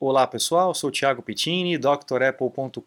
Olá pessoal, sou Thiago Pittini, drapple.com.br.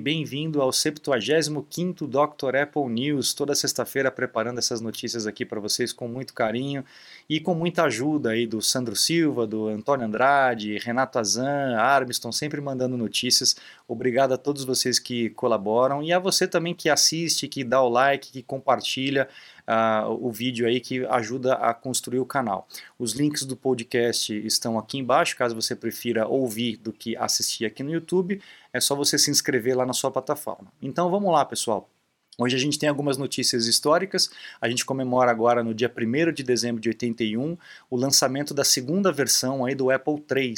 Bem-vindo ao 75º Dr. Apple News. Toda sexta-feira preparando essas notícias aqui para vocês com muito carinho e com muita ajuda aí do Sandro Silva, do Antônio Andrade, Renato Azan, Armiston, sempre mandando notícias. Obrigado a todos vocês que colaboram e a você também que assiste, que dá o like, que compartilha uh, o vídeo aí que ajuda a construir o canal. Os links do podcast estão aqui embaixo, caso você prefira ouvir do que assistir aqui no YouTube, é só você se inscrever lá na sua plataforma. Então vamos lá, pessoal. Hoje a gente tem algumas notícias históricas. A gente comemora agora no dia 1 de dezembro de 81 o lançamento da segunda versão aí do Apple III.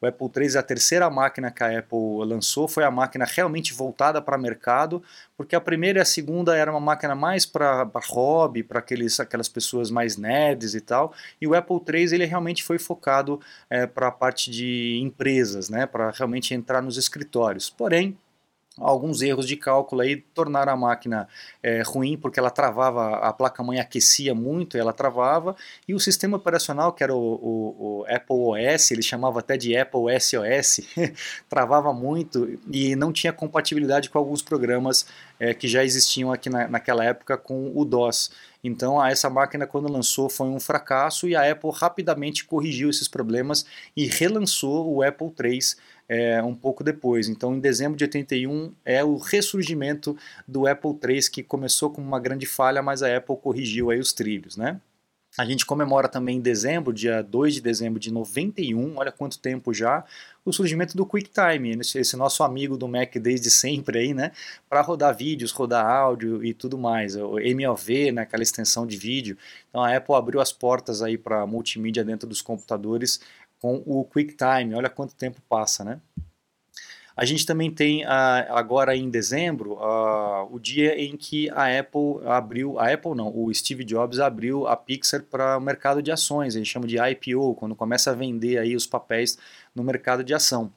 O Apple III é a terceira máquina que a Apple lançou, foi a máquina realmente voltada para mercado, porque a primeira e a segunda era uma máquina mais para hobby, para aquelas pessoas mais nerds e tal, e o Apple III ele realmente foi focado é, para a parte de empresas, né, para realmente entrar nos escritórios. Porém, alguns erros de cálculo aí tornaram a máquina é, ruim porque ela travava, a placa-mãe aquecia muito, ela travava, e o sistema operacional, que era o, o, o Apple OS, ele chamava até de Apple SOS, travava muito e não tinha compatibilidade com alguns programas é, que já existiam aqui na, naquela época com o DOS. Então, essa máquina, quando lançou, foi um fracasso e a Apple rapidamente corrigiu esses problemas e relançou o Apple III é, um pouco depois. Então, em dezembro de 81 é o ressurgimento do Apple III, que começou com uma grande falha, mas a Apple corrigiu aí os trilhos, né? A gente comemora também em dezembro, dia 2 de dezembro de 91, olha quanto tempo já, o surgimento do QuickTime, esse nosso amigo do Mac desde sempre aí, né, para rodar vídeos, rodar áudio e tudo mais, o MOV, né, aquela extensão de vídeo. Então a Apple abriu as portas aí para multimídia dentro dos computadores com o QuickTime. Olha quanto tempo passa, né? A gente também tem agora em dezembro o dia em que a Apple abriu, a Apple não, o Steve Jobs abriu a Pixar para o mercado de ações, a gente chama de IPO, quando começa a vender aí os papéis no mercado de ação.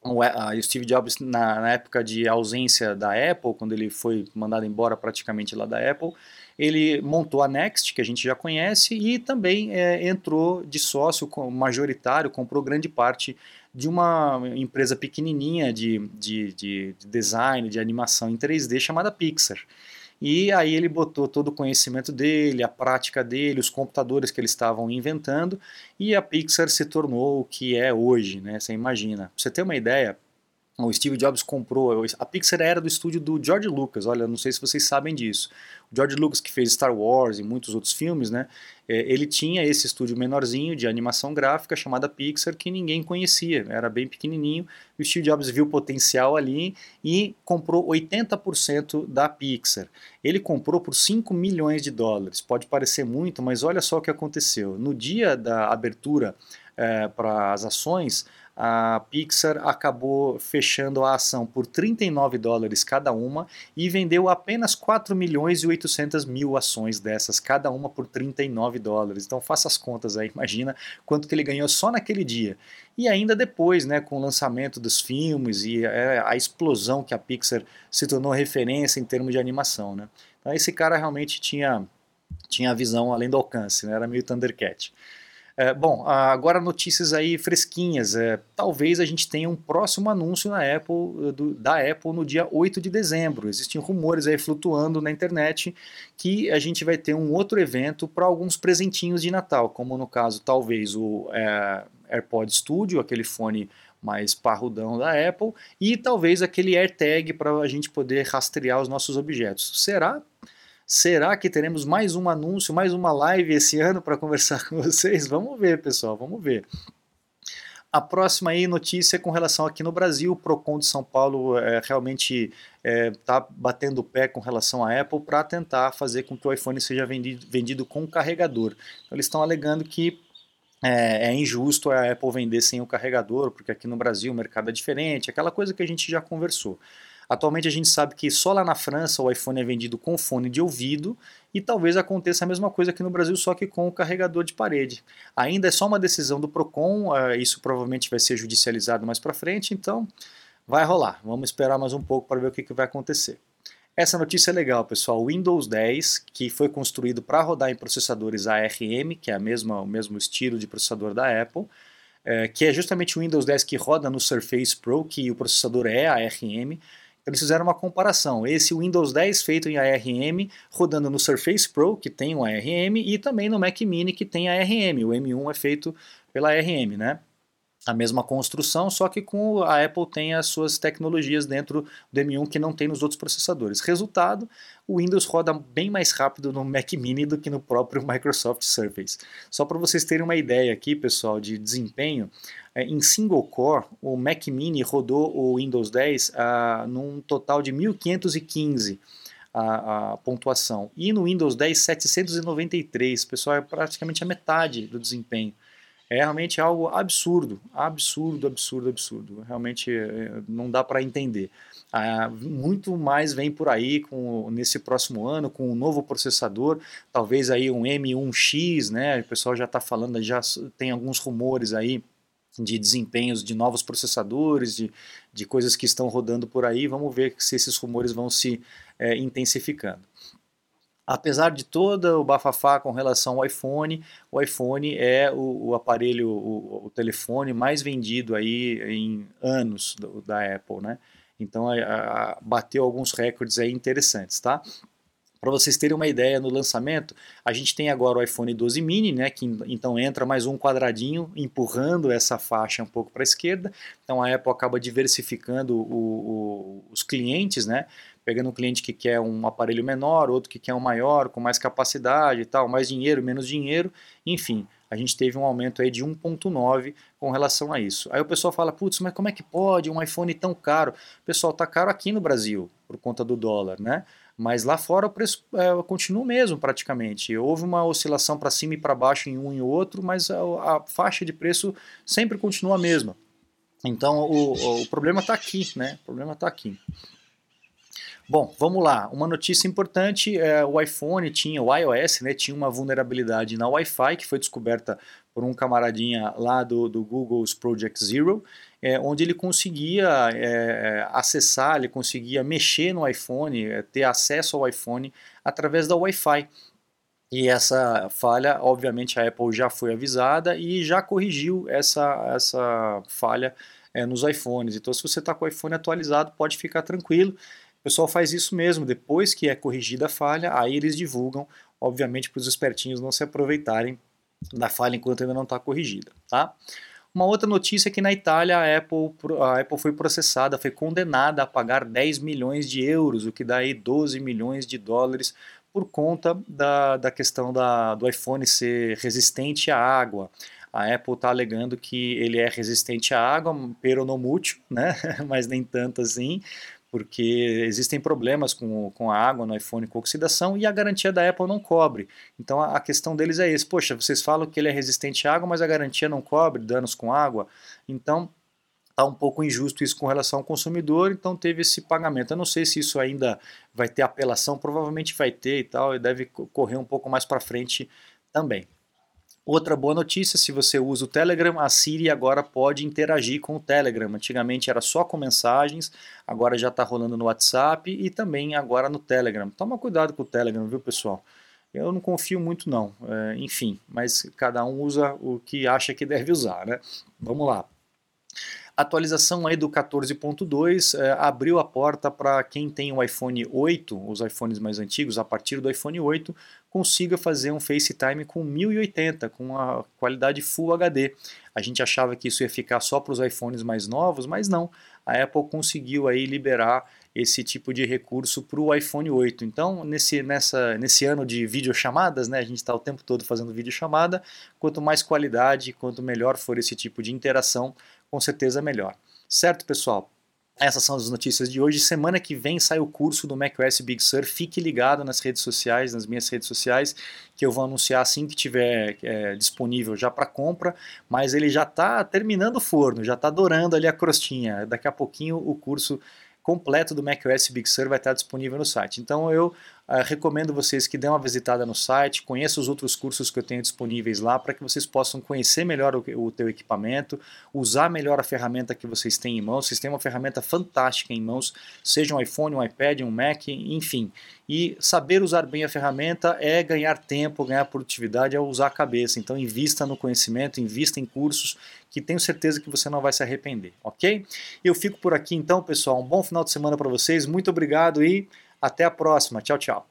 O, Steve Jobs, na, na época de ausência da Apple, quando ele foi mandado embora praticamente lá da Apple, ele montou a Next, que a gente já conhece, e também é, entrou de sócio majoritário, comprou grande parte de uma empresa pequenininha de, de, de design, de animação em 3D chamada Pixar. E aí ele botou todo o conhecimento dele, a prática dele, os computadores que eles estavam inventando, e a Pixar se tornou o que é hoje, né? Você imagina. Pra você ter uma ideia, o Steve Jobs comprou. A Pixar era do estúdio do George Lucas. Olha, não sei se vocês sabem disso. O George Lucas, que fez Star Wars e muitos outros filmes, né? É, ele tinha esse estúdio menorzinho de animação gráfica chamada Pixar que ninguém conhecia. Era bem pequenininho. O Steve Jobs viu o potencial ali e comprou 80% da Pixar. Ele comprou por 5 milhões de dólares. Pode parecer muito, mas olha só o que aconteceu. No dia da abertura é, para as ações, a Pixar acabou fechando a ação por 39 dólares cada uma e vendeu apenas 4 milhões e 800 mil ações dessas, cada uma por 39 dólares. Então faça as contas aí, imagina quanto que ele ganhou só naquele dia. E ainda depois, né, com o lançamento dos filmes e a, a explosão que a Pixar se tornou referência em termos de animação. Né? Então esse cara realmente tinha, tinha a visão além do alcance, né? era meio Thundercat. É, bom, agora notícias aí fresquinhas. É, talvez a gente tenha um próximo anúncio na Apple, do, da Apple no dia 8 de dezembro. Existem rumores aí flutuando na internet que a gente vai ter um outro evento para alguns presentinhos de Natal, como no caso, talvez o é, AirPod Studio, aquele fone mais parrudão da Apple, e talvez aquele AirTag para a gente poder rastrear os nossos objetos. Será? Será que teremos mais um anúncio, mais uma live esse ano para conversar com vocês? Vamos ver, pessoal, vamos ver. A próxima aí notícia é com relação aqui no Brasil, o Procon de São Paulo é, realmente está é, tá batendo o pé com relação à Apple para tentar fazer com que o iPhone seja vendido, vendido com carregador. Então, eles estão alegando que é, é, injusto a Apple vender sem o carregador, porque aqui no Brasil o mercado é diferente, aquela coisa que a gente já conversou. Atualmente a gente sabe que só lá na França o iPhone é vendido com fone de ouvido e talvez aconteça a mesma coisa aqui no Brasil, só que com o carregador de parede. Ainda é só uma decisão do Procon, uh, isso provavelmente vai ser judicializado mais para frente, então vai rolar. Vamos esperar mais um pouco para ver o que, que vai acontecer. Essa notícia é legal, pessoal. O Windows 10, que foi construído para rodar em processadores ARM, que é a mesma, o mesmo estilo de processador da Apple, é, que é justamente o Windows 10 que roda no Surface Pro, que o processador é ARM. Eles fizeram uma comparação. Esse Windows 10 feito em ARM, rodando no Surface Pro, que tem o ARM, e também no Mac Mini, que tem ARM. O M1 é feito pela ARM, né? A mesma construção, só que com a Apple tem as suas tecnologias dentro do M1 que não tem nos outros processadores. Resultado, o Windows roda bem mais rápido no Mac Mini do que no próprio Microsoft Surface. Só para vocês terem uma ideia aqui, pessoal, de desempenho, é, em single core, o Mac Mini rodou o Windows 10 ah, num total de 1515 a, a, pontuação. E no Windows 10, 793. Pessoal, é praticamente a metade do desempenho é realmente algo absurdo, absurdo, absurdo, absurdo. Realmente é, não dá para entender. Ah, muito mais vem por aí com, nesse próximo ano com um novo processador, talvez aí um M1X, né? O pessoal já está falando, já tem alguns rumores aí de desempenhos de novos processadores, de, de coisas que estão rodando por aí. Vamos ver se esses rumores vão se é, intensificando. Apesar de todo o bafafá com relação ao iPhone, o iPhone é o, o aparelho, o, o, telefone mais vendido aí em anos do, da Apple, né? Então a, a, bateu alguns recordes aí interessantes, tá? Para vocês terem uma ideia no lançamento, a gente tem agora o iPhone 12 mini, né, que então entra mais um quadradinho empurrando essa faixa um pouco para a esquerda. Então a Apple acaba diversificando o, o, os clientes, né, pegando um cliente que quer um aparelho menor, outro que quer um maior, com mais capacidade e tal, mais dinheiro, menos dinheiro, enfim, a gente teve um aumento aí de 1.9 com relação a isso. Aí o pessoal fala, putz, mas como é que pode um iPhone tão caro? Pessoal, tá caro aqui no Brasil, por conta do dólar, né? Mas lá fora o preço é, continua o mesmo praticamente. Houve uma oscilação para cima e para baixo em um e outro, mas a, a, faixa de preço sempre continua a mesma. Então o, o problema está aqui, né? O problema está aqui. Bom, vamos lá. Uma notícia importante: é, o iPhone tinha, o iOS, né, tinha uma vulnerabilidade na Wi-Fi que foi descoberta por um camaradinha lá do, do Google's Project Zero, é, onde ele conseguia é, acessar, ele conseguia mexer no iPhone, é, ter acesso ao iPhone através da Wi-Fi. E essa falha, obviamente, a Apple já foi avisada e já corrigiu essa, essa falha é, nos iPhones. Então, se você está com o iPhone atualizado, pode ficar tranquilo. O pessoal faz isso mesmo, depois que é corrigida a falha, aí eles divulgam, obviamente para os espertinhos não se aproveitarem da falha enquanto ainda não está corrigida. Tá? Uma outra notícia é que na Itália a Apple, a Apple foi processada, foi condenada a pagar 10 milhões de euros, o que dá aí 12 milhões de dólares por conta da, da questão da, do iPhone ser resistente à água. A Apple está alegando que ele é resistente à água, pero né? mas nem tanto assim, porque existem problemas com, com a água no iPhone com oxidação e a garantia da Apple não cobre. Então a, a questão deles é esse: poxa, vocês falam que ele é resistente à água, mas a garantia não cobre danos com água. Então está um pouco injusto isso com relação ao consumidor, então teve esse pagamento. Eu não sei se isso ainda vai ter apelação, provavelmente vai ter e tal, e deve correr um pouco mais para frente também. Outra boa notícia, se você usa o Telegram, a Siri agora pode interagir com o Telegram. Antigamente era só com mensagens, agora já está rolando no WhatsApp e também agora no Telegram. Toma cuidado com o Telegram, viu pessoal? Eu não confio muito não, é, enfim, mas cada um usa o que acha que deve usar, né? Vamos lá. Atualização aí do 14.2 é, abriu a porta para quem tem o iPhone 8, os iPhones mais antigos, a partir do iPhone 8, consiga fazer um FaceTime com 1080, com a qualidade Full HD. A gente achava que isso ia ficar só para os iPhones mais novos, mas não. A Apple conseguiu aí liberar esse tipo de recurso para o iPhone 8. Então, nesse, nessa, nesse ano de videochamadas, né, a gente está o tempo todo fazendo videochamada, quanto mais qualidade, quanto melhor for esse tipo de interação, com certeza melhor. Certo, pessoal? Essas são as notícias de hoje. Semana que vem sai o curso do macOS Big Sur. Fique ligado nas redes sociais, nas minhas redes sociais, que eu vou anunciar assim que tiver é, disponível já para compra. Mas ele já está terminando o forno, já está dourando ali a crostinha. Daqui a pouquinho o curso completo do macOS Big Sur vai estar disponível no site. Então eu Uh, recomendo vocês que dêem uma visitada no site, conheçam os outros cursos que eu tenho disponíveis lá para que vocês possam conhecer melhor o, o teu equipamento, usar melhor a ferramenta que vocês têm em mãos. Vocês têm uma ferramenta fantástica em mãos, seja um iPhone, um iPad, um Mac, enfim. E saber usar bem a ferramenta é ganhar tempo, ganhar produtividade, é usar a cabeça. Então invista no conhecimento, invista em cursos que tenho certeza que você não vai se arrepender, ok? Eu fico por aqui então, pessoal. Um bom final de semana para vocês. Muito obrigado e até a próxima. Tchau, tchau.